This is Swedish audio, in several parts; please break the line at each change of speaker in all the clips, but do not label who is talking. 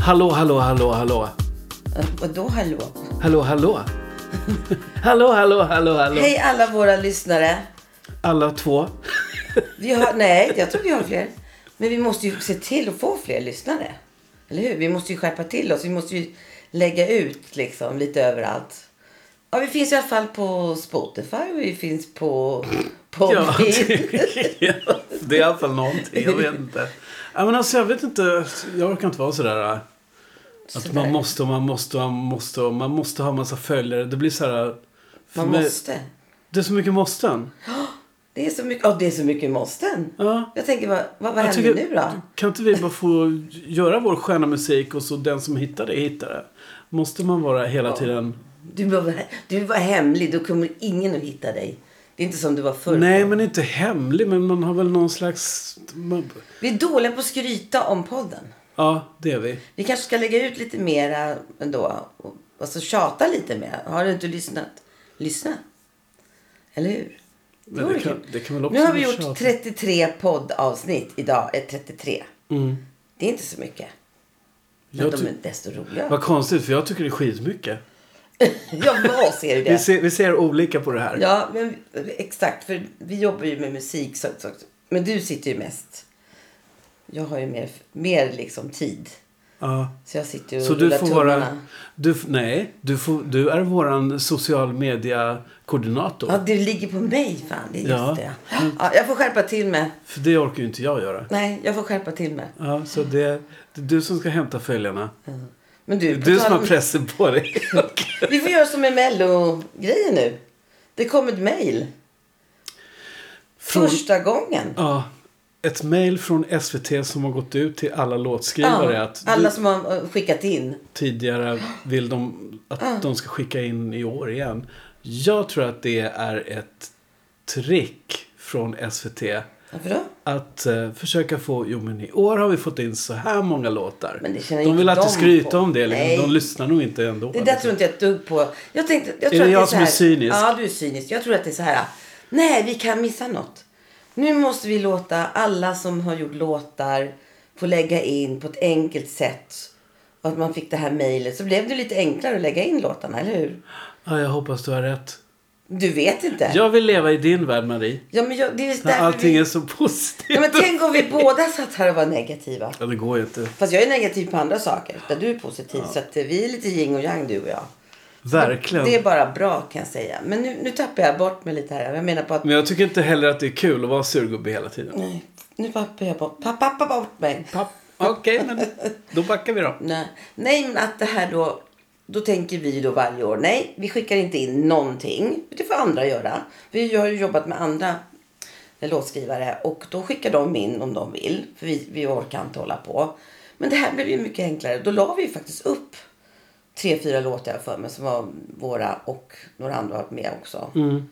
Hallå, hallå, hallå, hallå.
Eh, Vadå hallå?
Hallå, hallå. hallå, hallå, hallå, hallå.
Hej alla våra lyssnare.
Alla två.
Vi har, nej, jag tror vi har fler. Men vi måste ju se till att få fler lyssnare. Eller hur? Vi måste ju skärpa till oss. Vi måste ju lägga ut liksom lite överallt. Ja, vi finns i alla fall på Spotify och vi finns på
Ja,
Podbean.
det, det är i alla fall någonting. Jag vet inte. Ja, men alltså, jag vet inte. Jag orkar inte vara sådär. äh, Att
Sådär.
man måste och man måste och man måste och man måste ha massa följare. Det blir så här. för
Man
mig-
måste.
Det är så mycket måsten.
Det är så mycket, oh, det är så mycket måsten.
Ja.
Jag tänker, vad, vad, vad händer nu då?
Kan inte vi bara få göra vår sköna musik och så den som hittar det hittar det? Måste man vara hela tiden...
Du var, du var hemlig, då kommer ingen att hitta dig. Det är inte som du var förr.
Nej, men inte hemlig. Men man har väl någon slags...
Vi är dåliga på att skryta om podden.
Ja, det är vi.
Vi kanske ska lägga ut lite mera ändå. Och- Alltså tjata lite mer. Har du inte lyssnat? Lyssna. Eller hur? Vore
det kan- det kan
nu har vi gjort
tjat.
33 poddavsnitt. Idag är 33.
Mm.
Det är inte så mycket. Men
Jag
de är desto roligare.
Vad konstigt, för jag tycker det är skitmycket.
Ja, vad ser du
Vi
det?
ser, vi ser olika på det här.
Ja, men exakt. För vi jobbar ju med musik. Så, så, men du sitter ju mest. Jag har ju mer, mer liksom tid.
Ja.
Så jag sitter ju och
Så du får vara... Du, nej, du, får, du är våran social media-koordinator.
Ja, det ligger på mig fan. Det är just
Ja.
det. Ja, jag får skärpa till mig.
För det orkar ju inte jag göra.
Nej, jag får skärpa till mig.
Ja, så det, det är du som ska hämta följarna.
Men
Det
du,
är
på
du som har pressen på dig.
Vi får göra som med Mello-grejen nu. Det kom ett mejl.
Från-
Första gången.
Ja, ett mejl från SVT som har gått ut till alla låtskrivare.
Ja,
att
alla
du,
som har eh, skickat in.
tidigare vill de att de ska skicka in i år igen. Jag tror att det är ett trick från SVT.
Varför då?
Att eh, försöka få, jo men i år har vi fått in så här många låtar.
Men det känner
de vill alltid skryta
på.
om det. Liksom.
Nej.
De lyssnar nog inte ändå.
Det där
liksom.
tror inte jag ett dugg på. Jag tänkte, jag
Är
tror
det
att
jag
så
som är cynisk?
Ja, du är cynisk. Jag tror att det är så här. Nej, vi kan missa något. Nu måste vi låta alla som har gjort låtar få lägga in på ett enkelt sätt. Och att man fick det här mejlet. Så blev det lite enklare att lägga in låtarna, eller hur?
Ja, jag hoppas du har rätt.
Du vet inte.
Jag vill leva i din värld, Marie.
Ja, men jag, det är
När allting
vi...
är så positivt.
Ja, men tänk om vi båda satt här och var negativa.
Ja, det går ju inte.
Fast jag är negativ på andra saker. Där du är positiv. Så att vi är lite yin och yang du och jag.
Verkligen.
Det är bara bra kan jag säga. Men nu, nu tappar jag bort mig lite här. Jag menar på att...
Men jag tycker inte heller att det är kul att vara surgubbe hela tiden.
Nej, nu tappar jag bort, pa- pappa bort mig.
Papp. Okej, men då backar vi då.
Nej. Nej, men att det här då... Då tänker vi då varje år. Nej, vi skickar inte in någonting. Det får andra göra. Vi har ju jobbat med andra låtskrivare. Och då skickar de in om de vill. För vi, vi orkar inte hålla på. Men det här blev ju mycket enklare. Då la vi ju faktiskt upp tre, fyra låtar för mig som var våra och några andra har varit med också.
Mm.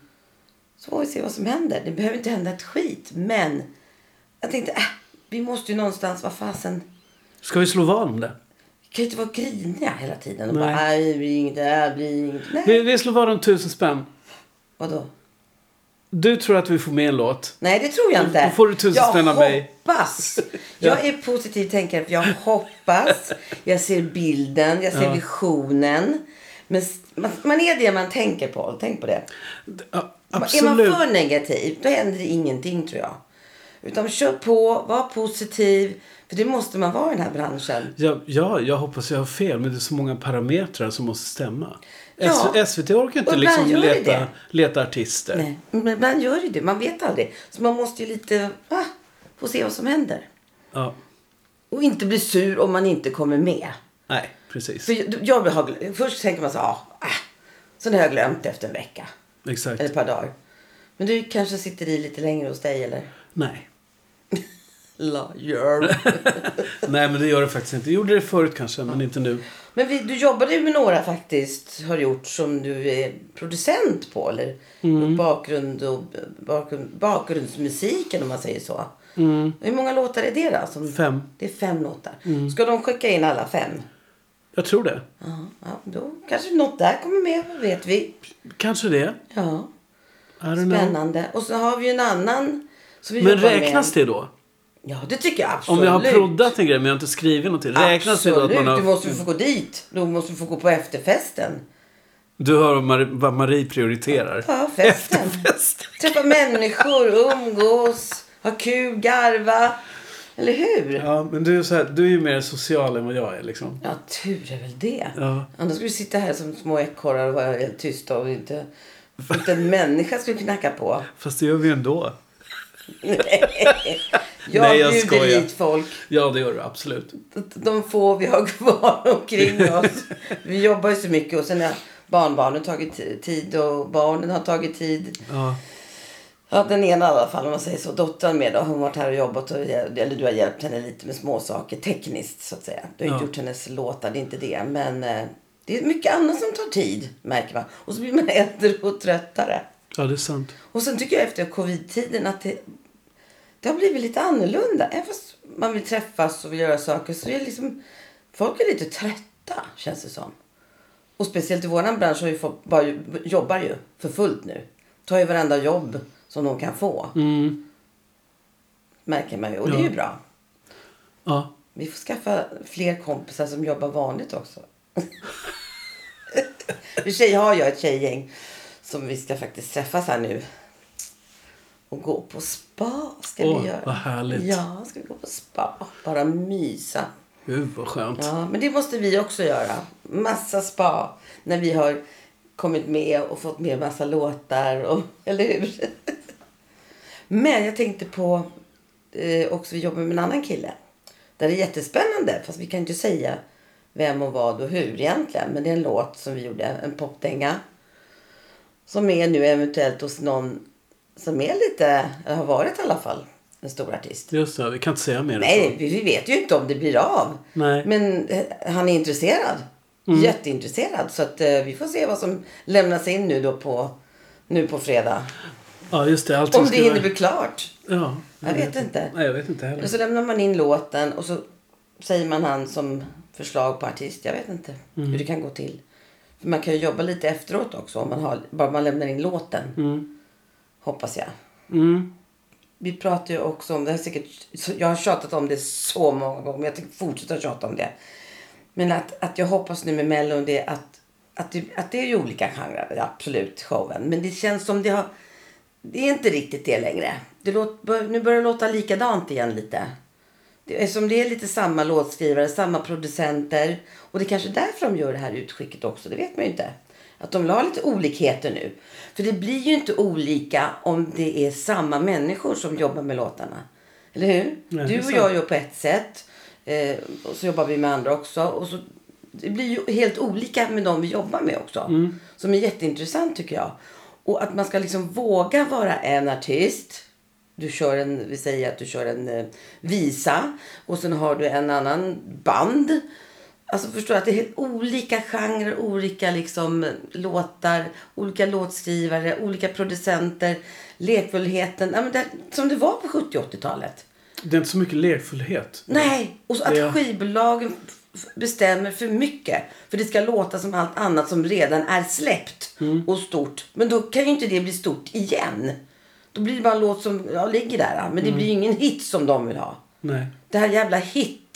Så får vi se vad som händer. Det behöver inte hända ett skit. Men jag tänkte, äh, vi måste ju någonstans, vad fasen.
Ska vi slå vad om det?
Kan ju inte vara griniga hela tiden. Och
Nej.
bara, det blir inget, det blir inget. Nej.
Vi, vi slår vad om tusen spänn.
Vadå?
Du tror att vi får med en låt.
Nej, det tror jag inte.
Då får du tusen
jag
spänn av mig.
hoppas. Jag är positiv tänkare. Jag hoppas. Jag ser bilden. Jag ser
Ja.
visionen. Men man, man är det man tänker på. Tänk på det.
Ja,
Är man för negativ, då händer det ingenting tror jag. Utan kör på, var positiv. För det måste man vara i den här branschen.
Ja, ja, jag hoppas jag har fel. Men det är så många parametrar som måste stämma.
Ja.
SVT orkar inte liksom leta,
det.
leta artister.
Nej, men ibland gör det det. Man vet aldrig. Så man måste ju lite ah, få se vad som händer.
Ja,
Och inte bli sur om man inte kommer med.
nej, precis.
För jag, jag först tänker man så ah, ah. Sen har jag glömt efter en vecka.
Exakt.
Eller ett par dagar. Men du kanske sitter i lite längre hos dig eller?
Nej.
Liar.
nej, men det gör det faktiskt inte. Jag gjorde det förut kanske, men inte nu.
Men vi, du jobbade ju med några faktiskt, har gjort, som du är producent på. Eller
Mm.
bakgrund och, bakgrund, bakgrundsmusiken om man säger så.
Mm.
Hur många låtar är det då? Som,
Fem.
Det är fem låtar.
Mm.
Ska de skicka in alla fem?
Jag tror det.
Ja, ja, då kanske något där kommer med, vad vet vi.
Kanske det.
Ja,
don't know.
spännande. Och så har vi en annan.
Men räknas det då?
Ja, det tycker jag
Om
absolut.
jag har proddat en grej men jag har inte skrivit någonting. Räknas det då att man har...
du måste få gå dit. Du måste få gå på efterfesten.
Du hör Mar- vad Marie prioriterar.
Ja, festen. Träffa människor, umgås, ha kul, garva. Eller hur?
Ja, men du är, så här, du är ju mer social än vad jag är liksom.
Ja, tur är väl det.
Ja.
Annars skulle vi sitta här som små ekorrar och vara helt tysta och inte, inte en människa skulle knacka på.
Fast det gör vi ändå.
Jag
Nej, jag
bjuder
skojar.
hit folk.
Ja, det gör du absolut.
De få vi har kvar omkring oss. Vi jobbar ju så mycket och sen har barnbarnen tagit ti- tid och barnen har tagit tid.
Ja.
Ja, den ena i alla fall om man säger så. Dottern med då. Hon har varit här och jobbat. Och, eller du har hjälpt henne lite med småsaker tekniskt så att säga. Du har inte
Ja.
gjort hennes låtar, det är inte det. Men eh, det är mycket annat som tar tid märker man. Och så blir man äldre och tröttare.
ja, det är sant.
Och sen tycker jag efter covid-tiden att det, det har blivit lite annorlunda. Även fast man vill träffas och vill göra saker så är liksom, folk är lite trötta känns det som. Och speciellt i våran bransch har ju folk bara, jobbar ju för fullt nu. Tar ju varenda jobb som de kan få.
Mm.
Märker man ju. Och det är ju
Ja.
bra.
Ja.
Vi får skaffa fler kompisar som jobbar vanligt också. I och för sig har jag ett tjejgäng som vi ska faktiskt träffas här nu. Och gå på spa ska
Åh,
vi göra.
vad härligt.
Ja, ska vi gå på spa. Bara mysa.
Gud vad skönt.
Ja, men det måste vi också göra. Massa spa. När vi har kommit med och fått med massa låtar. Och, eller hur? Men jag tänkte på eh, också vi jobbar med en annan kille. Där det är jättespännande. Fast vi kan inte säga vem och vad och hur egentligen. Men det är en låt som vi gjorde. En popdänga. Som är nu eventuellt hos någon som är lite, eller har varit i alla fall, en stor artist.
Just det, vi kan inte säga mer än
Nej,
så.
vi vi vet ju inte om det blir av.
Nej.
Men eh, han är intresserad. Jätteintresserad. Så att eh, vi får se vad som lämnas in nu då på, nu på fredag.
Ja, just det. Allting
Om det hinner
vara-
bli klart.
Ja.
Jag vet inte.
Nej, jag vet inte heller.
Och så lämnar man in låten och så säger man han som förslag på artist. Jag vet inte hur det kan gå till. För man kan ju jobba lite efteråt också. Om man har, bara man lämnar in låten.
Mm.
Hoppas jag.
Mm.
Vi pratar ju också om, det här är säkert, jag har tjatat om det så många gånger men jag tänker fortsätta tjata om det. Men att, att jag hoppas nu med Mellon det att, att, det, att det är ju olika genrer, absolut, showen. Men det känns som det har, det är inte riktigt det längre. Det låt, nu börjar det låta likadant igen lite. Det är som det är lite samma låtskrivare, samma producenter. Och det är kanske därför de gör det här utskicket också, det vet man ju inte. Att de ha lite olikheter nu. För det blir ju inte olika om det är samma människor som jobbar med låtarna. Eller hur?
Nej,
du och jag gör på ett sätt. Eh, och så jobbar vi med andra också. Och så, det blir ju helt olika med de vi jobbar med också.
Mm.
Som är jätteintressant tycker jag. Och att man ska liksom våga vara en artist. Du kör en, vi säger att du kör en eh, visa. Och sen har du en annan band. Alltså förstår att det är helt olika genrer, olika liksom låtar, olika låtskrivare, olika producenter, lekfullheten. Ja, men det, som det var på 70 80-talet.
Det är inte så mycket lekfullhet.
Nej, och att
Det-
skivbolagen bestämmer för mycket. För det ska låta som allt annat som redan är släppt och stort. Men då kan ju inte det bli stort igen. Då blir det bara en låt som ja, ligger där. Men det blir ju ingen hit som de vill ha.
Nej.
Det här jävla hit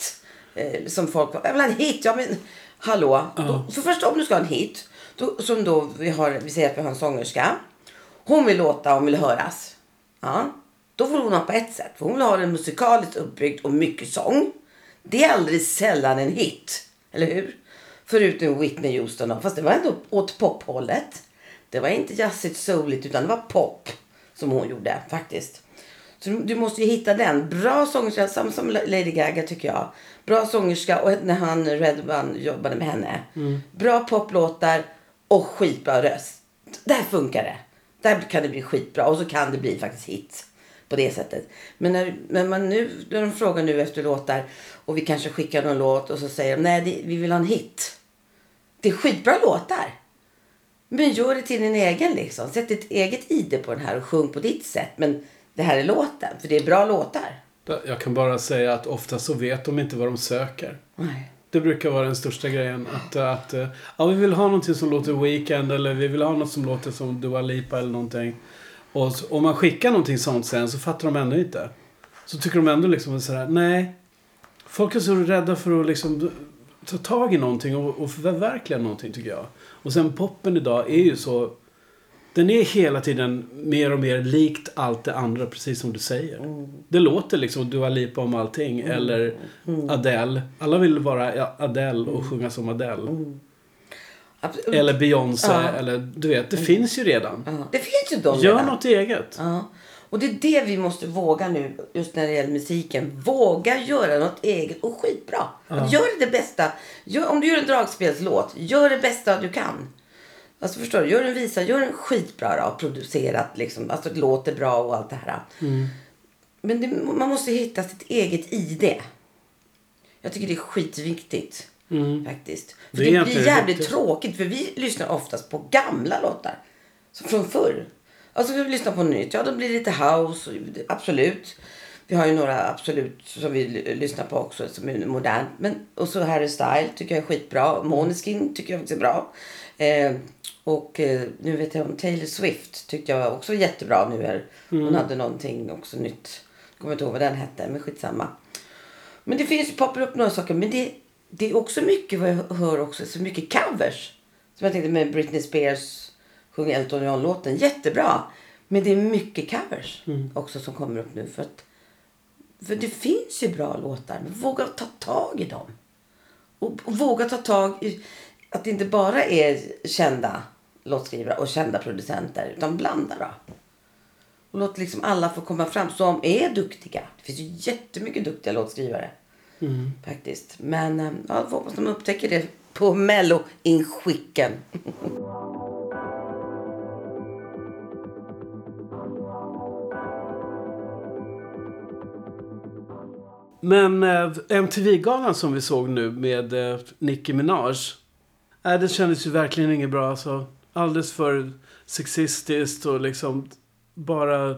eh, som folk Jag vill ha en hit. Ja men hallå. Då, för först om du ska ha en hit. Då, som då vi har, vi säger att vi har en sångerska. Hon vill låta, hon vill höras. Ja. Då får hon ha på ett sätt. För hon vill ha den musikaliskt uppbyggd och mycket sång. Det är aldrig sällan en hit. Eller hur? Förutom Whitney Houston. då. Fast det var ändå åt pophållet. Det var inte jazzigt souligt utan det var pop. Som hon gjorde faktiskt. Så du, måste ju hitta den. Bra sångerska, samma som Lady Gaga tycker jag. Bra sångerska och när han Red One jobbade med henne. Bra poplåtar och skitbra röst. Där funkar det. Där kan det bli skitbra och så kan det bli faktiskt hit. På det sättet. Men när, när man nu, när de frågar nu efter låtar och vi kanske skickar någon låt och så säger de nej det, vi vill ha en hit. Det är skitbra låtar. Men gör det till din egen liksom. Sätt ditt eget ID på den här och sjung på ditt sätt. Men det här är låten, för det är bra låtar.
Jag kan bara säga att ofta så vet de inte vad de söker.
Nej.
Det brukar vara den största grejen. Att, att eh, ja, vi vill ha någonting som låter Weekend eller vi vill ha något som låter som Dua Lipa eller någonting. Och så, om man skickar någonting sånt sen så fattar de ändå inte. Så tycker de ändå liksom sådär, nej. Folk är så rädda för att liksom ta tag i någonting och, och förverkliga någonting tycker jag. Och sen poppen idag är ju så... Den är hela tiden mer och mer likt allt det andra, precis som du säger. Det låter liksom Dua Lipa om allting, eller Adele. Alla vill vara Adele och sjunga som Adele.
Absolut.
Eller Beyoncé,
Ja.
eller du vet, det finns ju redan.
Ja. Det finns ju de
Gör
redan.
något eget.
Ja. Och det är det vi måste våga nu, just när det gäller musiken. Våga göra något eget och skitbra. Gör det bästa. Gör, om du gör en dragspelslåt, gör det bästa du kan. Alltså förstår du? Gör en visa, gör en skitbra då, producerat liksom. Alltså det låter bra och allt det här. Men det, man måste hitta sitt eget ID. Jag tycker det är skitviktigt. Faktiskt. För
Det
det, blir jävligt
riktigt.
tråkigt för vi lyssnar oftast på gamla låtar. Som från förr. Alltså vi lyssnar på nytt. Ja, då blir det lite house. Absolut. Vi har ju några absolut som vi lyssnar på också som är modernt. Men, och så Harry Style tycker jag är skitbra. Måneskin tycker jag också är bra. Eh, och eh, nu vet jag om Taylor Swift tyckte jag också var jättebra nu. Här. Hon hade någonting också nytt. Jag kommer inte ihåg vad den hette, men skitsamma. Men det finns poppar upp några saker. Men det, det är också mycket vad jag hör också. Så mycket covers. Som jag tänkte med Britney Spears sjung Elton John-låten. Jättebra. Men det är mycket covers också som kommer upp nu. För, att, för det finns ju bra låtar. Men våga ta tag i dem. Och, och våga ta tag i att det inte bara är kända låtskrivare och kända producenter. Utan blanda då. Och låt liksom alla få komma fram som är duktiga. Det finns ju jättemycket duktiga låtskrivare. Faktiskt. Men eh, ja, hoppas de upptäcker det på mello-inskicken.
Men eh, MTV-galan som vi såg nu med eh, Nicki Minaj. Äh, det kändes ju verkligen inget bra. Alltså. Alldeles för sexistiskt och liksom bara...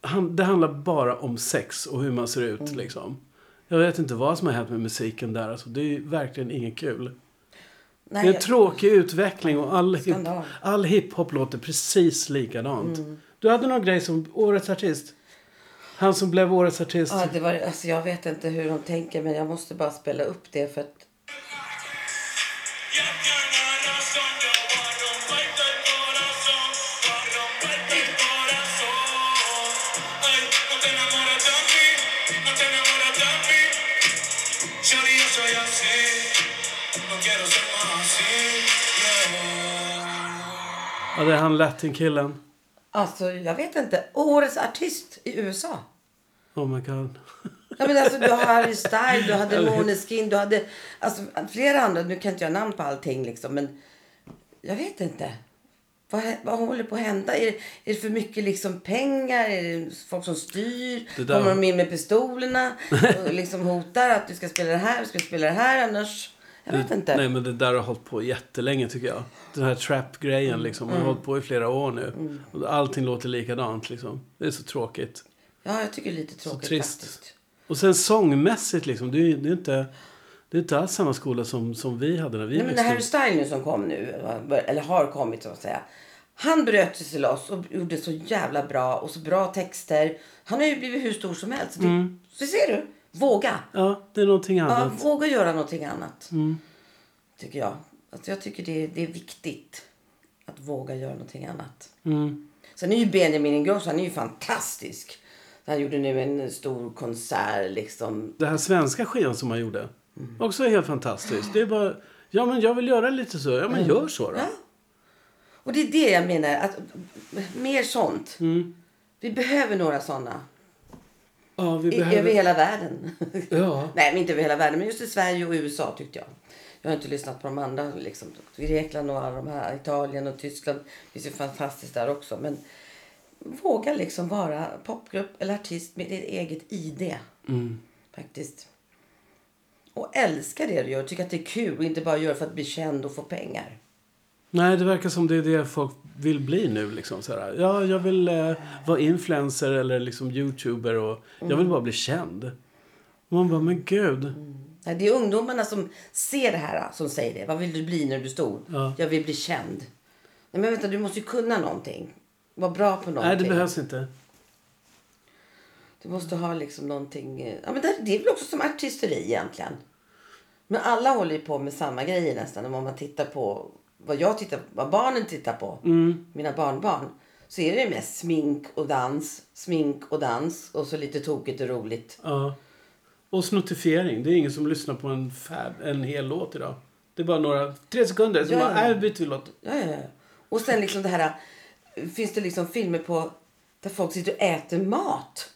Han, det handlar bara om sex och hur man ser ut liksom. Jag vet inte vad som har hänt med musiken där. Alltså, det är verkligen inget kul.
Nej,
Det är en
jag-
tråkig utveckling och all, hip, all hiphop låter precis likadant. Du hade någon grej som Årets Artist. Han som blev Årets Artist.
Ja, det var, alltså jag vet inte hur de tänker men jag måste bara spela upp det för att
Ja, det är han latinkillen.
Alltså jag vet inte. Årets artist i USA.
Oh my god.
Ja, men alltså, du har Harry Styles, du hade Måneskin, du hade alltså, flera andra. Nu kan inte jag namn på allting liksom, men jag vet inte. Vad, vad håller på att hända? Är är det för mycket liksom pengar? Är det folk som styr? Kommer de in med pistolerna och liksom hotar att du ska spela det här, du ska spela det här annars? Jag vet inte.
Nej men det där har hållit på jättelänge tycker jag. Den här trap-grejen liksom.
Mm.
Har hållit på i flera år nu. Och allting låter likadant liksom. Det är så tråkigt.
Ja, jag tycker det är lite tråkigt
trist.
faktiskt.
Och sen sångmässigt liksom. Det är, det är inte... Det är inte alls samma skola som, som vi hade när vi
Nej, men Harry. Style nu som kom nu, eller har kommit så att säga. Han bröt sig loss och gjorde så jävla bra och så bra texter. Han har ju blivit hur stor som helst. Det, Så ser du? Våga.
Ja, det är någonting
Ja,
annat.
våga göra någonting annat. Tycker jag. Alltså jag tycker det, det är viktigt att våga göra någonting annat.
Mm.
Sen är ju Benjamin Ingrosso, han är ju fantastisk. Han gjorde nu en stor konsert liksom.
Det här svenska skivan som han gjorde.
Mm.
Också är helt fantastiskt. Det är bara... Ja men jag vill göra lite så. Ja men gör så då.
Mm. Ja. Och det är det jag menar. Att, mer sånt.
Mm.
Vi behöver några såna.
Ja, vi
I, Över
behöver...
hela världen.
Ja.
Nej, men inte över hela världen. Men just i Sverige och USA tyckte jag. Jag har inte lyssnat på de andra. Liksom. Grekland och alla de här. Italien och Tyskland. Det finns fantastiskt där också. Men våga liksom vara popgrupp eller artist med ditt eget ID.
Mm.
Faktiskt. Och älska det du gör. Tycka att det är kul och inte bara göra för att bli känd och få pengar.
Nej, det verkar som det är det folk vill bli nu. Liksom, så här. Ja, jag vill eh, vara influencer eller liksom youtuber och jag vill bara bli känd. Och man bara, men gud.
Nej, Det är ungdomarna som ser det här som säger det. Vad vill du bli när du blir stor?
Ja.
Jag vill bli känd. Nej, men vänta, du måste ju kunna någonting. Vara bra på någonting.
Nej, det behövs inte.
Du måste ha liksom någonting... eh, Ja, men det, det är väl också som artisteri egentligen. Men alla håller ju på med samma grejer nästan. Om man tittar på vad jag tittar vad barnen tittar på. Mina barnbarn. Så är det mest smink och dans. Smink och dans. Och så lite tokigt och roligt.
Ja. Och snuttifiering. Det är ingen som lyssnar på en, fab, en hel låt idag. Det är bara några, tre sekunder. Så
Ja,
bara,
ja.
äh, byter vi låt.
Ja, ja, ja. Och sen liksom det här. Finns det liksom filmer på där folk sitter och äter mat.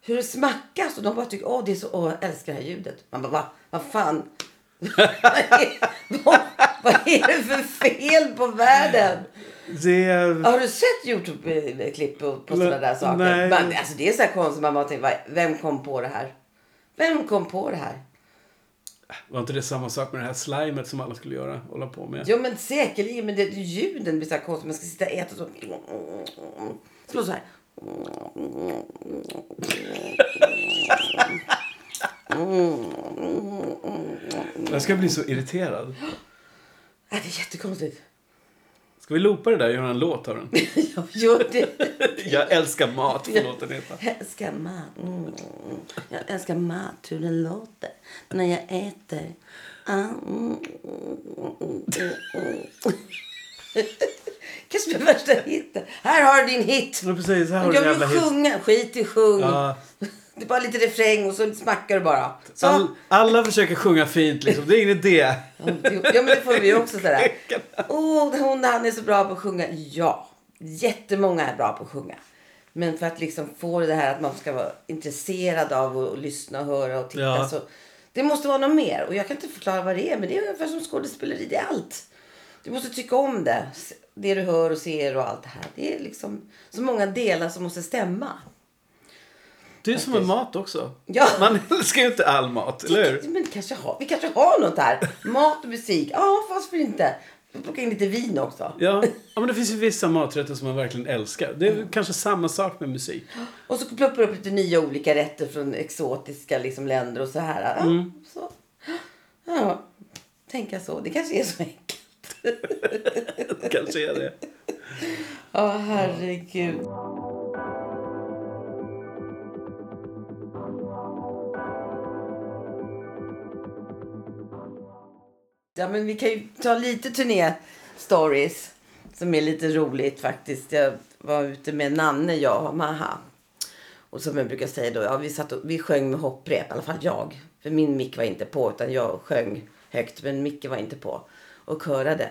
Hur det smackas och de bara tycker åh det är så, åh jag älskar det här ljudet. Man bara, va, vad fan. vad, är, vad, är det för fel på världen?
Det.
Har du sett Youtube-klipp på, på sådana där saker?
Nej.
Man, alltså det är så här konstigt. Man bara tänker, "Va- vem kom på det här? Vem kom på det här?
Var inte det samma sak med det här slimet som alla skulle göra? Hålla på med?
Jo men säkerligen, men det, ljuden blir så här konstigt. Man ska sitta och äta så. Slå så här.
Jag ska bli så irriterad.
Äh, det är jättekonstigt.
Ska vi loopa det där och göra en låt av den?
Jag gör det.
Jag älskar mat, får låten heta.
Jag älskar mat. Mm. Jag älskar mat, hur den låter när jag äter. Mm. Kanske värsta hitten. Här har du din hit.
Ja, precis. Här har
Jag vill
jävla hit.
sjunga. Skit i sjung.
Ja.
Det är bara lite refräng och så smackar du bara. Så.
All, alla försöker sjunga fint liksom. Det är ingen idé.
Ja, men det får vi också sådär. Åh, hon han är så bra på att sjunga. Ja, jättemånga är bra på att sjunga. Men för att liksom få det här att man ska vara intresserad av att lyssna och höra och titta
Ja.
så. Det måste vara något mer. Och jag kan inte förklara vad det är. Men det är ungefär som skådespeleri. Det är allt. Du måste tycka om det. Det du hör och ser och allt det här. Det är liksom så många delar som måste stämma.
Det är som med mat också.
Ja.
Man älskar ju inte all mat, eller hur?
Men kanske har, vi kanske har något här. Mat och musik. Ja, varför inte? Plocka in lite vin också.
Ja. ja, men det finns ju vissa maträtter som man verkligen älskar. Det är kanske samma sak med musik.
Och så ploppar upp lite nya olika rätter från exotiska liksom, länder och så här. Ja,
Mm.
så. ja, tänka så. Det kanske är så enkelt.
Det kanske är det.
Ja, herregud. Ja, men vi kan ju ta lite turné-stories som är lite roligt faktiskt. Jag var ute med Nanne, jag och Maha. Och som jag brukar säga då, ja, vi, satt och, vi sjöng med hopprep, i alla fall jag. För min mick var inte på, utan jag sjöng högt, men micken var inte på. Och körade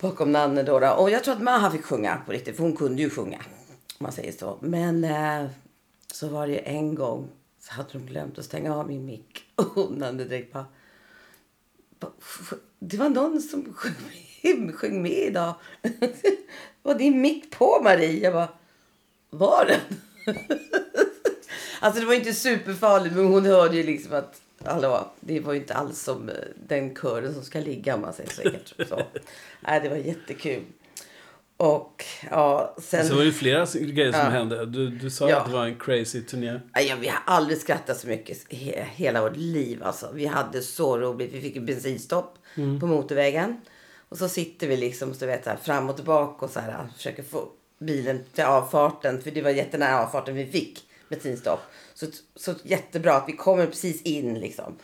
bakom Nanne då, då. Och jag tror att Maha fick sjunga på riktigt, för hon kunde ju sjunga. Om man säger så. Men eh, så var det ju en gång så hade de glömt att stänga av min mick. Och Nanne direkt bara... Det var någon som sjöng med, idag. Var din mick på Marie? Jag bara... Var den? alltså det var inte superfarligt men hon hörde ju liksom att Hallå, det var inte alls som eh, den kören som ska ligga om man säger så. Nej, det var jättekul. Och ja, sen...
Så var det flera grejer som
Ja.
hände. Du, du sa
Ja.
att det var en crazy turné.
Ja, vi har aldrig skrattat så mycket he- hela vårt liv. Alltså. Vi hade så roligt. Vi fick en bensinstopp på motorvägen. Och så sitter vi liksom så vet, så här, fram och tillbaka och så här, försöker få bilen till avfarten. För det var jättenära avfarten vi fick bensinstopp. Så, så jättebra att vi kommer precis in liksom.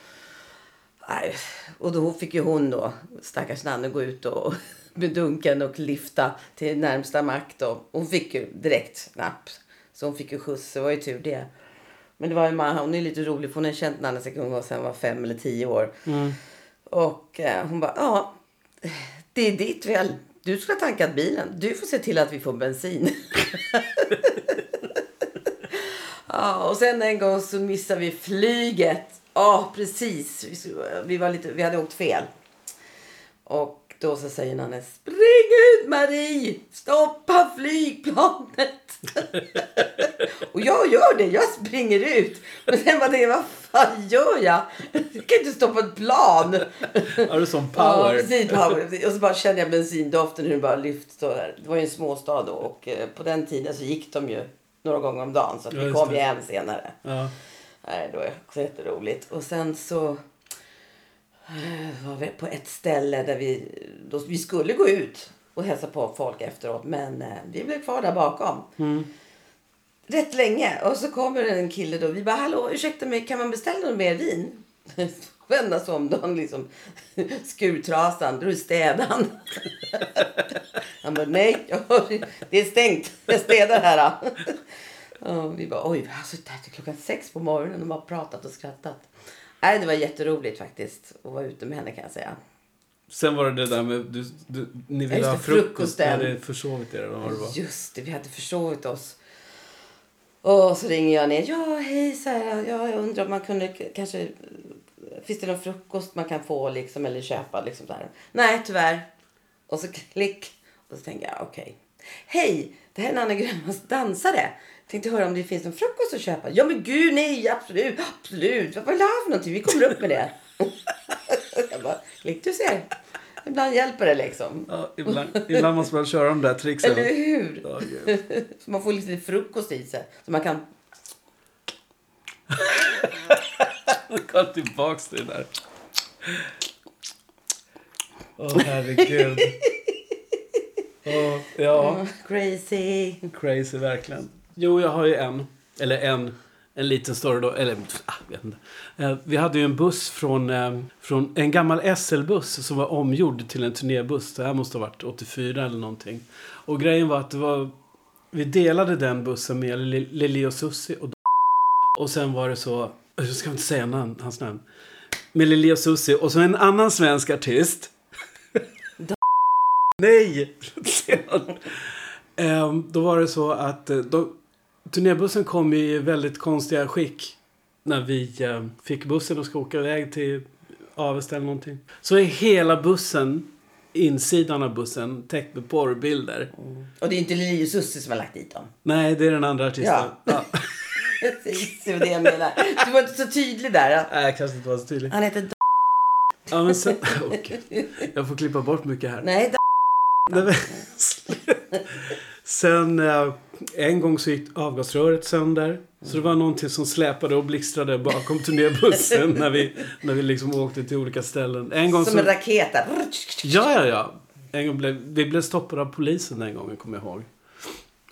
Och då fick ju hon då, stackars Nanne, gå ut och med dunken och lyfta till närmsta mack då. Hon fick ju direkt napp. Så hon fick ju skjuts, det var ju tur det. Men det var ju Maha, hon är lite rolig för hon har känt Nanne sedan hon var, hon var fem eller tio år. Och eh, hon bara, ja, det är ditt väl. Du skulle ha tankat bilen. Du får se till att vi får bensin. ja, och sen en gång så missade vi flyget. Ja, precis. Vi, vi, var lite, vi hade åkt fel. Och då så säger Nanne, spring ut Marie! Stoppa flygplanet! och jag gör det, jag springer ut. Men sen bara tänkte jag, vad fan gör jag? Jag kan inte stoppa ett plan.
Har du sån
Ja,
power?
precis, power. Och så bara kände jag bensindoften hur det bara lyfte. Det var ju en småstad då och eh, på den tiden så gick de ju några gånger om dagen så att
Ja,
vi kom ju hem senare.
Ja.
Nej, det var också jätteroligt. Och sen så var vi på ett ställe där vi, då, vi skulle gå ut och hälsa på folk efteråt. Men eh, vi blev kvar där bakom. rätt länge. Och så kommer en kille då. Vi bara, hallå ursäkta mig, kan man beställa något mer vin? Vända sig om, då han liksom skurtrasan, då är städan. Han bara, nej, det är stängt. Jag städar här. Och vi bara, oj, vi har suttit här till klockan sex på morgonen och bara pratat och skrattat. Nej, det var jätteroligt faktiskt att vara ute med henne kan jag säga.
Sen var det det där med... Du, du, ni
Ja,
ville
just
ha frukost. Ni hade försovit er eller vad det var.
Just det, vi hade försovit oss. Och så ringer jag ner. Ja, hej, så här, ja, jag undrar om man kunde kanske... Finns det någon frukost man kan få liksom, eller köpa? Liksom, så här. Nej, tyvärr. Och så klick. Och så tänker jag, okej. Hej, det här är Anna Grönvalls dansare. Tänkte höra om det finns någon frukost att köpa. Ja, men gud, nej, absolut, absolut. Vad vill du ha för någonting? Vi kommer upp med det. jag bara, klick, du ser. Ibland hjälper det liksom.
Ja, ibland, ibland måste man köra de där tricksen.
Eller hur?
Gud.
Så man får lite frukost i sig. Så man kan...
Kom tillbaks till det där. Åh, herregud. Åh, ja,
Crazy.
crazy verkligen. Jo, jag har ju en. Eller en. En liten story då. Eller, ah, vet inte. Eh, Vi hade ju en buss från, eh, från en gammal SL-buss som var omgjord till en turnébuss. Det här måste ha varit 84 eller någonting. Och grejen var att det var... Vi delade den bussen med Li- Lili och Susi och och sen var det så, jag ska inte säga namn, hans namn. Med Lili och Susi och så en annan svensk artist. Nej! Ehm, då var det så att eh, då, turnébussen kom i väldigt konstiga skick. När vi eh, fick bussen och ska åka iväg till Avesta eller någonting. Så är hela bussen, insidan av bussen, täckt med porrbilder.
Och det är inte Lili och Susie som har lagt dit dem.
Nej, det är den andra artisten.
Ja.
Ja.
Precis, det var det jag menar. Du var inte så tydlig där.
Nej, jag kanske inte var så tydlig.
Han heter
Ja, men sen, Okej. Jag får klippa bort mycket här.
Nej,
Sen eh, en gång så gick avgasröret sönder. Så det var någonting som släpade och blixtrade bakom turnébussen när vi, när vi liksom åkte till olika ställen. En gång
som
så...
en raket.
Ja, ja, ja. En gång blev, vi blev stoppade av polisen den gången, kommer jag ihåg.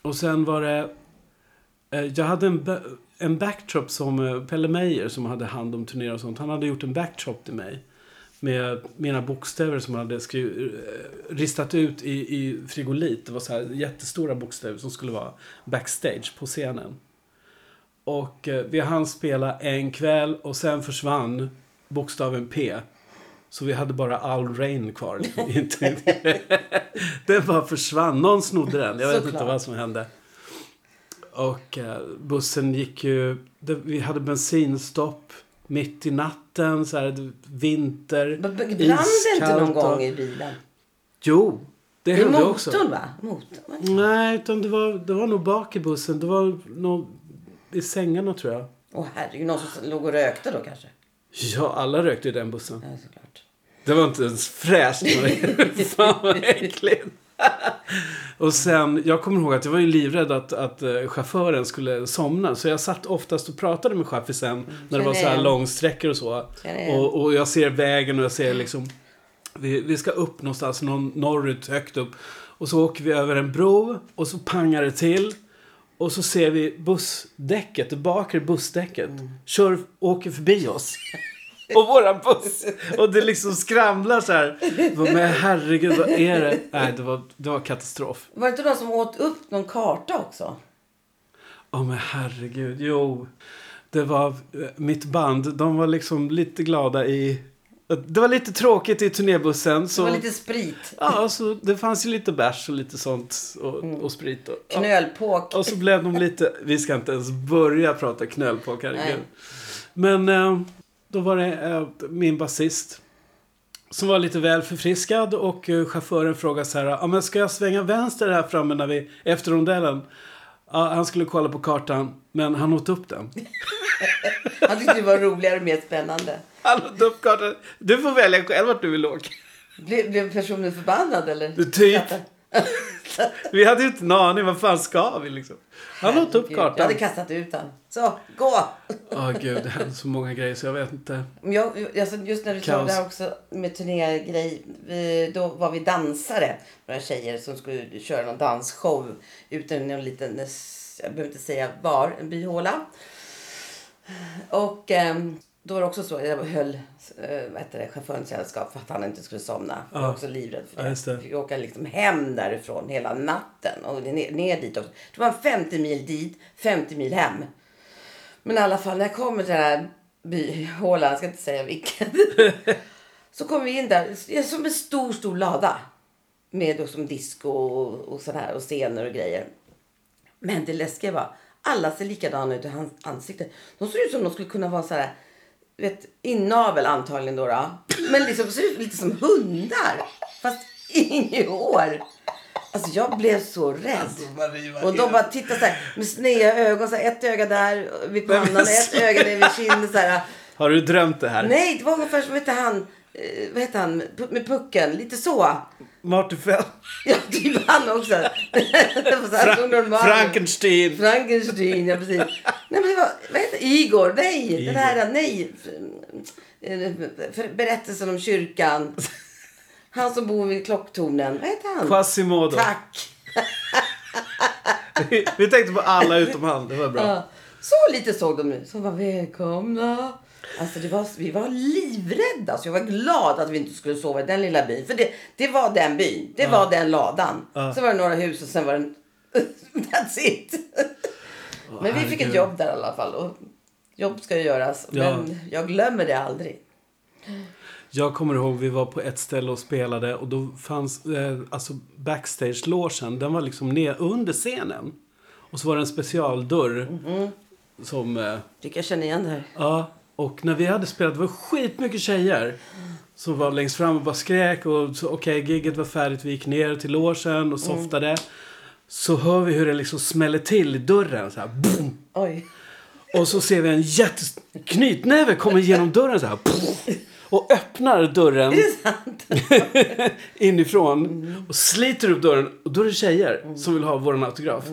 Och sen var det... Eh, jag hade en, en backdrop som eh, Pelle Meyer som hade hand om turnéer och sånt. Han hade gjort en backdrop till mig. Med mina bokstäver som han hade skri- eh, ristat ut i, i frigolit. Det var så här jättestora bokstäver som skulle vara backstage på scenen. Och eh, vi hann spela en kväll och sen försvann bokstaven P. Så vi hade bara All Rain kvar. liksom. Inte- den bara försvann. Någon snodde den. Jag vet inte
Såklart.
vad som hände. Och eh, bussen gick ju... Vi hade bensinstopp mitt i natten. Så här, vinter.
Brann det inte någon gång i bilen?
Jo, det
är
hände
motorn
också.
va? Motorn.
Nej, utan det var, det var nog bak i bussen. Det var nog i sängarna tror jag.
Åh herregud, någon som låg och rökte då kanske?
Ja, alla rökte i den bussen.
Ja, såklart.
Det var inte ens fräscht. Fan vad äckligt. och sen, jag kommer ihåg att jag var ju livrädd att, att eh, chauffören skulle somna. Så jag satt oftast och pratade med chaffisen när det var så här långsträckor och så. Och, och jag ser vägen och jag ser liksom, vi, vi ska upp någonstans, någon, norrut, högt upp. Och så åker vi över en bro och så pangar det till. Och så ser vi bussdäcket, det bakre bussdäcket, kör, åker förbi oss. Och våran buss. Och det liksom skramlar så här. Men herregud, vad är det? Nej, det var, det var katastrof.
Var det inte någon som åt upp någon karta också?
Åh men herregud, jo. Det var mitt band, de var liksom lite glada i... Det var lite tråkigt i turnébussen.
Det
Så,
var lite sprit.
Ja, så det fanns ju lite bärs och lite sånt. Och, och sprit. Och, ja.
Knölpåk.
och så blev de lite... Vi ska inte ens börja prata knölpåk, herregud.
Nej.
Men eh, då var det eh, min basist. Som var lite väl förfriskad och eh, chauffören frågade så här. Ja, men ska jag svänga vänster här framme när vi, efter rondellen? Ja, han skulle kolla på kartan, men han åt upp den.
Han tyckte det var roligare och mer spännande.
Han åt upp kartan. Du får välja själv vart du vill åka.
Blev, blev personen förbannad eller?
Typ. Vi hade ju inte en aning. Vad fan ska vi liksom? Han åt upp
Herregud, Jag
kartan.
hade kastat ut han. Så, gå!
Åh gud, det hände så många grejer så jag vet inte.
Jag, alltså just när du sa det här också med turnégrej. Vi, då var vi dansare. Några tjejer som skulle köra någon dansshow. Ute i någon liten jag behöver inte säga var, en byhåla. Och ehm, då var det också så, jag höll eh, vad heter det, chauffören sällskap för att han inte skulle somna. Jag var
Ja.
också livrädd för
Ja,
det.
just det.
Fick åka liksom hem därifrån hela natten och ner, ner dit också. Det var 50 mil dit, 50 mil hem. Men i alla fall när jag kommer till den här byhålan, jag ska inte säga vilken. så kommer vi in där, som en stor, stor lada. Med då som disco och, och sådär och scener och grejer. Men det läskiga var, alla ser likadana ut i hans ansikte. De ser ut som de skulle kunna vara så här, vet, inavel antagligen då. då. Men liksom ser ut lite som hundar. Fast inget hår. Alltså jag blev så rädd.
Marie,
Och de bara tittar så här med sneda ögon. Så här, ett öga där vid pannan, ett öga där vid kinden. Så här.
Har du drömt det här?
Nej, det var ungefär som, vet han, eh, vad heter han, Pu- med pucken. Lite så.
Martin Fell.
Ja, typ han också. normal.
Frankenstein.
Frankenstein, ja precis. Nej men det var, vad heter Igor? Nej,
Igor.
den här, nej. Eh, Berättelsen om kyrkan. Han som bor vid klocktornen. Vad heter han?
Quasimodo.
Tack.
Vi tänkte på alla utom han. Det var bra.
Ja. Så lite såg de ut. Så var välkomna. Alltså det var, vi var livrädda. Så jag var glad att vi inte skulle sova i den lilla byn. För det, det var den byn. Det var den ladan.
Ja.
Så var det några hus och sen var det... That's it. Men vi fick ett jobb där i alla fall. Och jobb ska ju göras.
Ja.
Men jag glömmer det aldrig.
Jag kommer ihåg vi var på ett ställe och spelade och då fanns eh, alltså backstage-logen. Den var liksom ner under scenen. Och så var det en specialdörr.
Mhm.
Som, eh,
jag känner igen det här.
ja. Och när vi hade spelat, det var skitmycket tjejer. Som var längst fram och bara skrek. Och så, okej, gigget var färdigt. Vi gick ner till logen och softade. Så hör vi hur det liksom smäller till i dörren. Så här, boom!
Oj.
Och så ser vi en jätteknytnäve komma genom dörren så här. Och öppnar dörren inifrån. Och sliter upp dörren. Och då är det tjejer som vill ha våran autograf.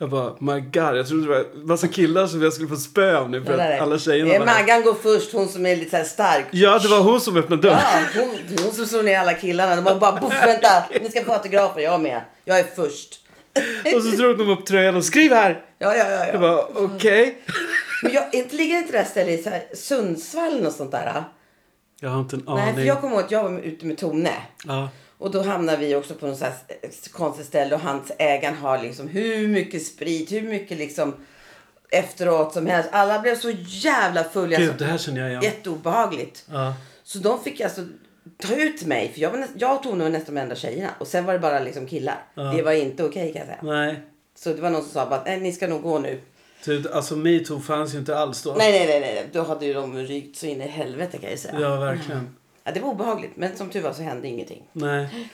Jag bara, my god. Jag trodde det var massa killar som jag skulle få spö av nu. För
där
att alla tjejerna var här.
Maggan går först. Hon som är lite så här stark.
Ja, det var hon som öppnade dörren.
Ja, hon, hon som slår ner alla killarna. De bara, bara boff, vänta. Ni ska få autografer. Jag med. Jag är först.
Och så drog de upp tröjan och skriv här.
Ja, ja, ja.
Jag
ja.
bara, okej.
Men jag, inte ligger inte det här stället i så här Sundsvall och sånt där?
Jag har inte en
Nej, för
aning.
jag kommer ihåg att jag var ute med Tone.
Ja.
Och då hamnar vi också på något konstigt ställe och hans ägaren har liksom hur mycket sprit, hur mycket liksom efteråt som helst. Alla blev så jävla fulla.
Gud,
Alltså,
det här känner jag igen.
jätteobehagligt.
Ja.
Så de fick alltså ta ut mig. För jag, var näst, jag Tone var nästan de enda tjejerna. Och sen var det bara liksom killar.
Ja.
Det var inte okej kan jag säga.
Nej.
Så det var någon som sa bara, nej ni ska nog gå nu.
Typ, Alltså metoo fanns ju inte alls då.
Nej, nej, nej, nej. Då hade ju de rykt så in i helvete kan jag säga.
Ja, verkligen.
Ja, det var obehagligt. Men som tur var så hände ingenting.
Nej.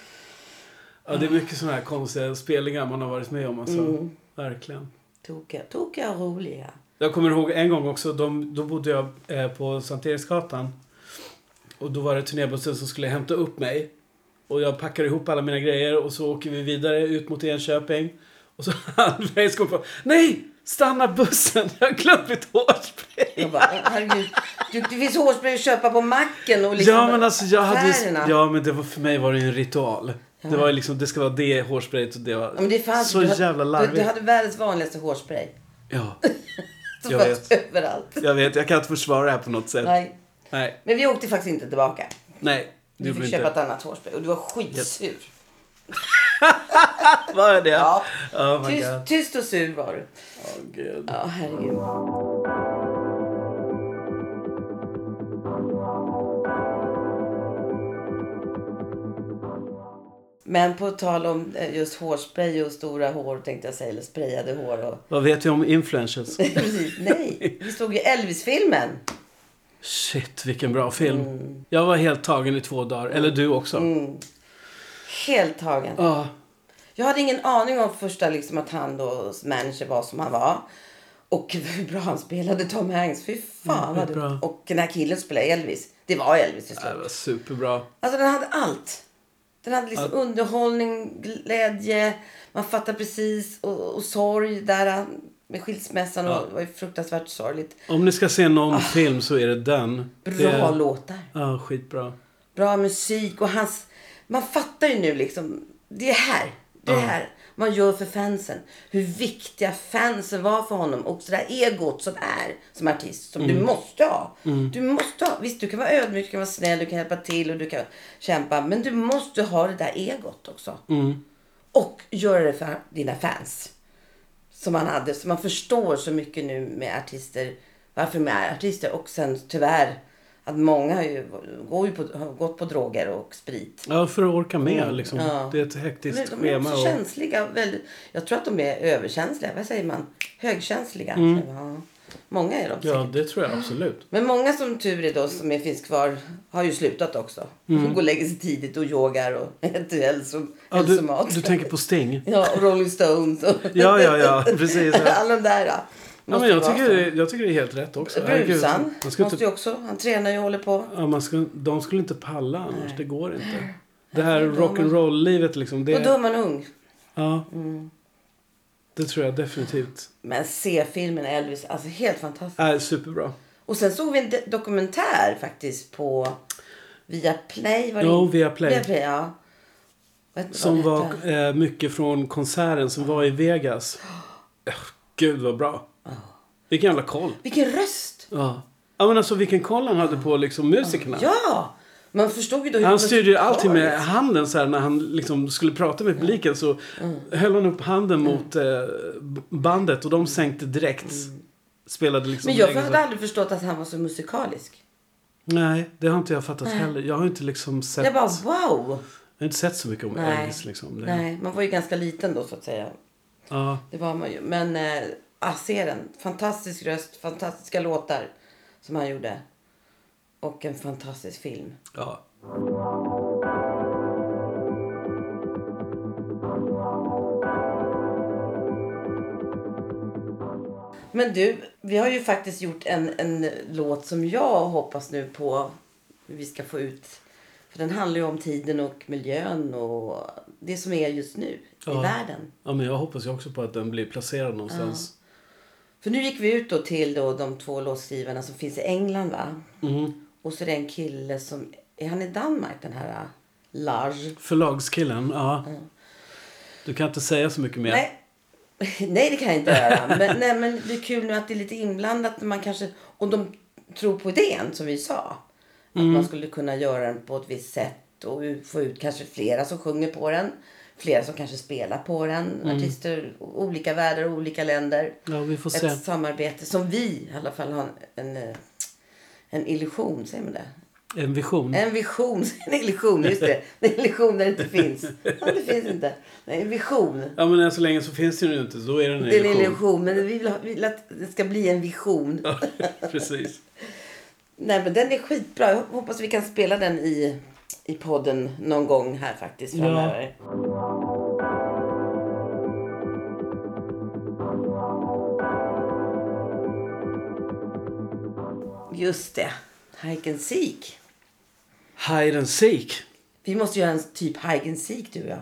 Ja, det är mycket sådana här konstiga spelningar man har varit med om. Alltså.
Mm.
Verkligen.
Tokiga, tokiga och roliga.
Jag kommer ihåg en gång också, de, då bodde jag eh, på Sankt Eriksgatan. Och då var det turnébussen som skulle hämta upp mig. Och jag packar ihop alla mina grejer och så åker vi vidare ut mot Enköping. Och så halvvägs kommer jag på, nej! Stanna bussen! Jag har glömt mitt hårspray!
Jag bara, "Åh, herregud. Du, det finns hårspray att köpa på macken och liksom
ja men alltså jag hade. Ja men det var, för mig var det ju en ritual. Det var ju liksom, det ska vara det hårsprayet och det var
Ja, men det fanns,
så
du,
jävla
du,
larvigt.
du hade världens vanligaste hårspray.
Ja, Jag vet.
överallt.
jag vet. Jag kan inte försvara det här på något sätt. Nej.
Nej. Men vi åkte faktiskt inte tillbaka.
Nej. Gjorde
fick köpa
inte.
ett annat hårspray och du var skitsur.
Var det?
Ja.
Oh
Tyst, tyst och sur var du.
Åh gud.
Ja, herregud. Men på tal om eh, just hårspray och stora hår tänkte jag säga, eller sprayade hår och...
Vad vet vi om influencers?
Precis, nej. Vi stod i Elvis-filmen.
Shit, vilken bra film. Jag var helt tagen i två dagar. Eller du också.
Mm. Helt tagen.
Ja.
Jag hade ingen aning om första liksom att han då manager var som han var. Och hur bra han spelade Tom Hanks. Fy fan
Mm,
vad
det
du... Och den här killen spelade Elvis. Det var Elvis till
Det
slut.
var superbra.
Alltså den hade allt. Den hade liksom
Ja.
underhållning, glädje, man fattar precis och, och sorg där med skilsmässan.
Ja.
Och det var ju fruktansvärt sorgligt.
Om ni ska se någon film så är det den.
Ah. Bra
det...
låtar.
Ja, skitbra.
Bra musik och hans... Man fattar ju nu liksom. Det är här. Det är här. man gör för fansen. Hur viktiga fansen var för honom. Och så där egot som är som artist. Som
Mm.
du måste ha. Du måste ha. Visst, du kan vara ödmjuk, du kan vara snäll, du kan hjälpa till och du kan kämpa. Men du måste ha det där egot också.
Mm.
Och göra det för dina fans. Som han hade. Så man förstår så mycket nu med artister. Varför de är artister. Och sen tyvärr att många har, ju, går ju på, har gått på droger och sprit.
Ja, för att orka med liksom.
Ja.
Det är ett hektiskt
Men de är
schema.
också
Och...
känsliga. Väldigt, jag tror att de är överkänsliga. Vad säger man? Högkänsliga. Ja. Många är de säkert.
Mm. Ja, det tror jag absolut.
Men många som tur är då som är finns kvar har ju slutat också.
Mm.
De går och lägger sig tidigt och yogar och äter hälso,
Ja, du,
hälsomat.
du tänker på Sting?
Ja, och Rolling Stones. Och
Ja, ja, ja. Precis. Ja.
Alla de där. Ja,
men jag, tycker det, jag tycker det är helt rätt också.
Brusan
Man
måste ju också. Han tränar ju och håller på.
ja, man ska, de skulle inte palla annars.
Nej.
Det går inte. Det här rock'n'roll-livet liksom.
Och då
Det,
är man ung.
ja,
Mm.
det tror jag definitivt
Men se filmen Elvis. Alltså helt fantastiskt.
är superbra.
Och sen såg vi en dokumentär faktiskt på via Play. Var det
Jo,
in-
via Play.
Via Play ja.
Som
det
var eh, mycket från konserten som var i Vegas. Oh, Gud vad bra. Vilken jävla koll.
Vilken röst!
Ja. ja men alltså vilken koll han hade på liksom musikerna.
Ja! Man förstod ju då hur
Han styrde ju alltid med handen så här när han liksom skulle prata med publiken så
Mm.
höll han upp handen mot eh, bandet och de sänkte direkt. Spelade liksom
Men jag
så-
hade aldrig förstått att han var så musikalisk.
Nej, det har inte jag fattat heller. Jag har inte liksom sett...
Jag bara
Jag
wow!
har inte sett så mycket om
Nej.
Elvis liksom. Det,
Nej, man var ju ganska liten då så att säga.
Ja.
Det var man ju. Men eh, ah, se den. Fantastisk röst, fantastiska låtar som han gjorde. Och en fantastisk film.
ja.
Men du, vi har ju faktiskt gjort en, en låt som jag hoppas nu på hur vi ska få ut. För den handlar ju om tiden och miljön och det som är just nu i
Ja.
världen.
ja, men jag hoppas ju också på att den blir placerad någonstans.
För nu gick vi ut då till då de två låtskrivarna som finns i England va?
Mhm.
Och så är det en kille som, är han i Danmark den här uh, Lars?
Förlagskillen, ja. Du kan inte säga så mycket mer.
Nej. nej, det kan jag inte göra. Men, nej, men det är kul nu att det är lite inblandat. Man kanske, och de tror på idén som vi sa. Att
Mm.
man skulle kunna göra den på ett visst sätt och få ut kanske flera som sjunger på den. Flera som kanske spelar på den.
Mm.
Artister, olika världar, olika länder.
Ja, vi får se.
Ett samarbete som vi i alla fall har en, eh, en illusion, säger man det?
En vision.
En vision, en illusion, just det. En illusion där det inte finns. Ja, det finns inte. Nej, en vision.
Ja, men än så länge så finns det ju inte. Då är det en
Det är en
illusion.
illusion, men vi vill, ha, vi vill att det ska bli en vision.
Ja, precis.
Nej, men den är skitbra. Jag hoppas vi kan spela den i, i podden någon gång här faktiskt
Ja.
Just det. Hike and seek.
Hide and seek.
Vi måste göra en typ hike and seek du och jag.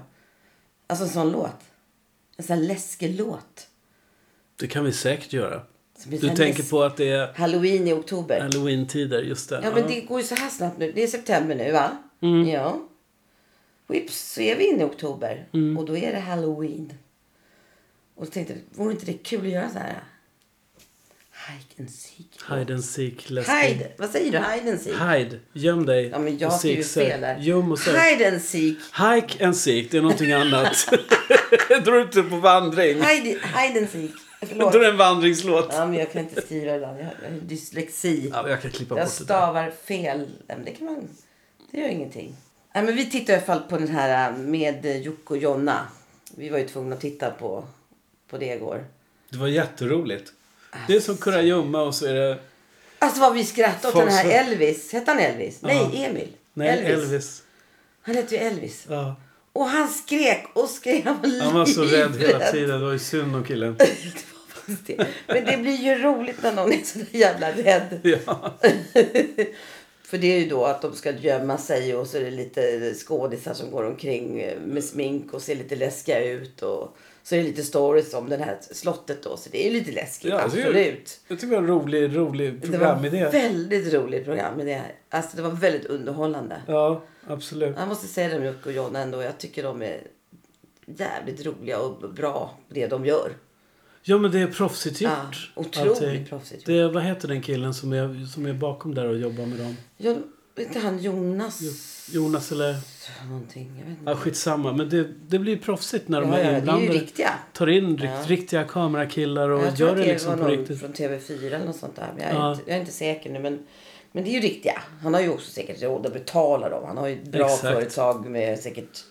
Alltså en sån låt. En sån här läskig låt.
Det kan vi säkert göra. Du tänker på att det är
Halloween i oktober.
halloween-tider, just det.
Ja, men det går ju så här snabbt nu. Det är september nu, va?
Mm.
Ja. Whips, så är vi inne i oktober.
Mm.
Och då är det halloween. Och så tänkte jag, vore inte det kul att göra så här? Hike and seek.
Hide and seek, läskig.
Hide. Vad säger du? Hide and seek?
Hide. Göm dig.
Ja, men jag
seek,
fel där.
Göm och sök.
Hide and seek.
Hike and seek, det är någonting annat. Dra ut det på vandring.
Hide, hide and seek. Förlåt.
Dra en vandringslåt.
Ja, men jag kan inte skriva ibland. Jag har dyslexi.
Ja, jag kan klippa
Jag
bort det
stavar fel. Men det kan man... Det gör ingenting. Nej, men vi tittar i alla fall på den här äh, med Jocke och Jonna. Vi var ju tvungna att titta på, på det igår.
Det var jätteroligt. Det är som kurragömma och så är det...
Alltså vad vi skrattade åt den här Elvis. Hette han Elvis?
Ja.
Nej, Emil.
Nej, Elvis.
Han hette ju Elvis.
Ja.
Och han skrek och skrek. Han var,
Han var så rädd hela tiden. Det var ju synd om killen.
Det. Men det blir ju roligt när någon är så jävla rädd.
Ja.
För det är ju då att de ska gömma sig och så är det lite skådisar som går omkring med smink och ser lite läskiga ut. Och så är det lite stories om det här slottet då. Så det är ju lite läskigt,
Ja,
absolut.
Jag tycker det var en rolig, rolig
Det var
programidé.
väldigt roligt program med det här. Alltså det var väldigt underhållande.
Ja, absolut.
Jag måste säga det om Jocke och Jonna ändå. Jag tycker de är jävligt roliga och bra på det de gör.
Ja men det är proffsigt gjort.
Ja, otroligt
allting.
proffsigt gjort.
Det vad heter den killen som är, som är bakom där och jobbar med dem?
Jag inte han Jonas
Jonas eller?
någonting. Jag vet inte.
Ja skitsamma. Men det, det blir proffsigt när de
Ja,
är
det är ju
inblandade.
riktiga.
Tar in rikt,
Ja.
riktiga kamerakillar och
jag
gör det liksom på riktigt.
från TV4 eller något sånt där. Men jag är,
Ja.
inte, jag är inte säker nu. Men, men det är ju riktiga. Han har ju också säkert råd att betala dem. Han har ju bra
Exakt.
företag med säkert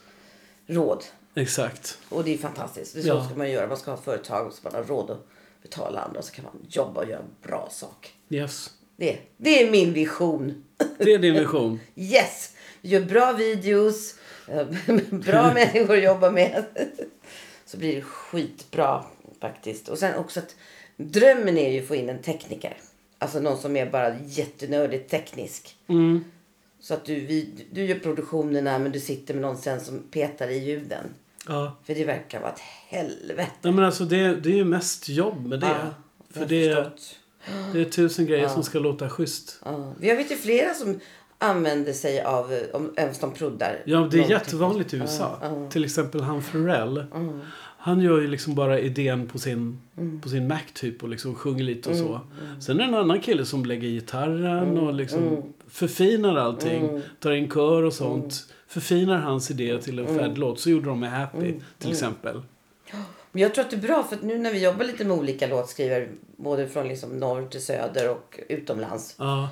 råd.
Exakt.
Och det är fantastiskt. Det är så
Ja.
ska man göra. Man ska ha företag och så man har råd att betala andra. Så kan man jobba och göra en bra sak.
Yes.
Det, det är min vision.
Det är din vision.
Yes! Gör bra videos. eh, Bra människor att jobba med. Så blir det skitbra faktiskt. Och sen också att drömmen är ju att få in en tekniker. Alltså någon som är bara jättenördigt teknisk.
Mm.
Så att du, vi, du gör produktionerna men du sitter med någon sen som petar i ljuden.
Ja.
För det verkar vara ett helvete.
Nej men alltså det, det är ju mest jobb med det.
Ja,
För det
förstått.
Det är tusen grejer som ska låta schysst.
Ja. Jag vet ju flera som använder sig av, eh, om, även som proddar.
Ja, det är
någonting.
jättevanligt i USA. Till exempel han Pharrell. Han gör ju liksom bara idén på sin,
Mm.
på sin Mac typ och liksom sjunger lite och så. Sen är det en annan kille som lägger gitarren
Mm.
och liksom förfinar allting. Tar in kör och sånt. Förfinar hans idé till
Mm.
en färdig låt. Så gjorde de med Happy till exempel.
Men jag tror att det är bra för att nu när vi jobbar lite med olika låtskrivare både från liksom norr till söder och utomlands.
Ja.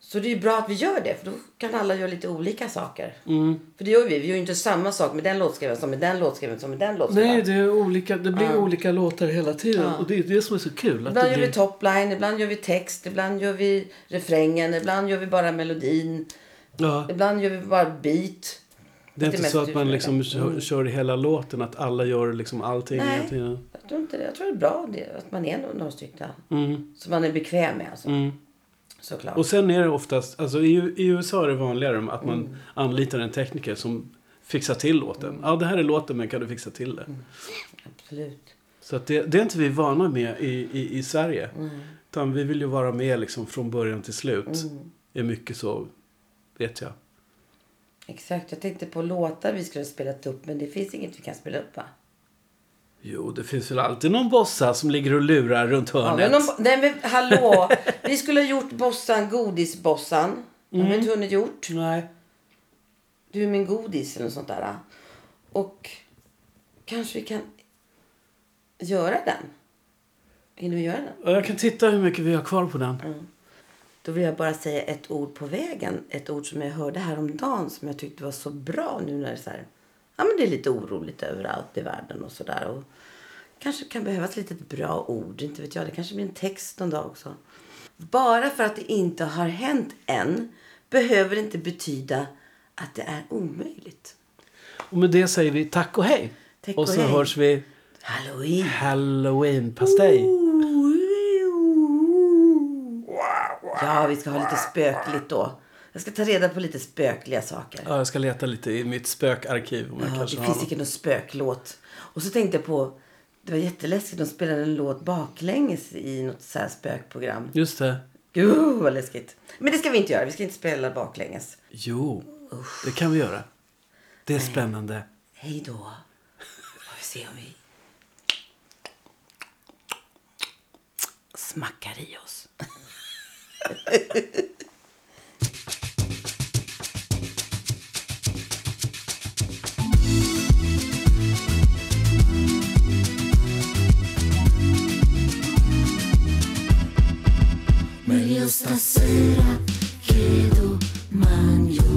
Så det är bra att vi gör det för då kan alla göra lite olika saker.
Mm.
För det gör vi. Vi gör inte samma sak med den låtskrivaren som med den låtskrivaren som med den låtskrivaren.
Nej, det, är olika, det blir
Ja.
olika låtar hela tiden.
Ja.
Och det är det som är så kul. Att
Ibland
det
gör
blir...
vi topline, ibland gör vi text, ibland gör vi refrängen, ibland gör vi bara melodin, ibland gör vi bara beat.
Det är inte så att man liksom
Mm.
kör, kör hela låten. Att alla gör liksom allting
Nej.
hela tiden.
Jag tror inte det. Jag tror det är bra det, att man är några stycken.
Mm.
Som man är bekväm med alltså.
Mm.
Såklart.
Och sen är det oftast, alltså i, i USA är det vanligare att man
Mm.
anlitar en tekniker som fixar till låten. Ja, det här är låten men kan du fixa till det?
Mm. Absolut.
Så att det, det är inte vi vana med i, i, i Sverige.
Mm.
Utan vi vill ju vara med liksom från början till slut.
Mm.
Är mycket så, vet jag.
Exakt. Jag tänkte på låtar vi skulle ha spelat upp men det finns inget vi kan spela upp va?
Jo, det finns väl alltid någon bossa som ligger och lurar runt
Ja,
hörnet.
men, de, nej men hallå! vi skulle ha gjort bossan, godisbossan. Det har vi inte hunnit gjort.
Nej.
Du är min godis eller något sånt där. Och kanske vi kan göra den. Hinner vi göra den?
Jag kan titta hur mycket vi har kvar på den.
Då vill jag bara säga ett ord på vägen. Ett ord som jag hörde häromdagen som jag tyckte var så bra nu när det är så här, ja men det är lite oroligt överallt i världen och sådär. Och kanske kan behövas lite bra ord, inte vet jag. Det kanske blir en text någon dag också. Bara för att det inte har hänt än behöver det inte betyda att det är omöjligt.
Och med det säger vi tack och hej.
Tack
och
och
så
hej.
hörs vi
Halloween!
halloween-pastej.
Ja, vi ska ha lite spökligt då. Jag ska ta reda på lite spökliga saker.
Ja, jag ska leta lite i mitt spökarkiv. Om jag
Ja, det
kanske har
finns säkert någon spöklåt. Och så tänkte jag på, det var jätteläskigt, de spelade en låt baklänges i något så här spökprogram.
Just det.
Gud vad läskigt. Men det ska vi inte göra, vi ska inte spela baklänges.
Jo, det kan vi göra. Det är spännande.
Hej då. Får vi se om vi smackar i oss.
meio esta será que do manjo.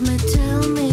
me, tell me.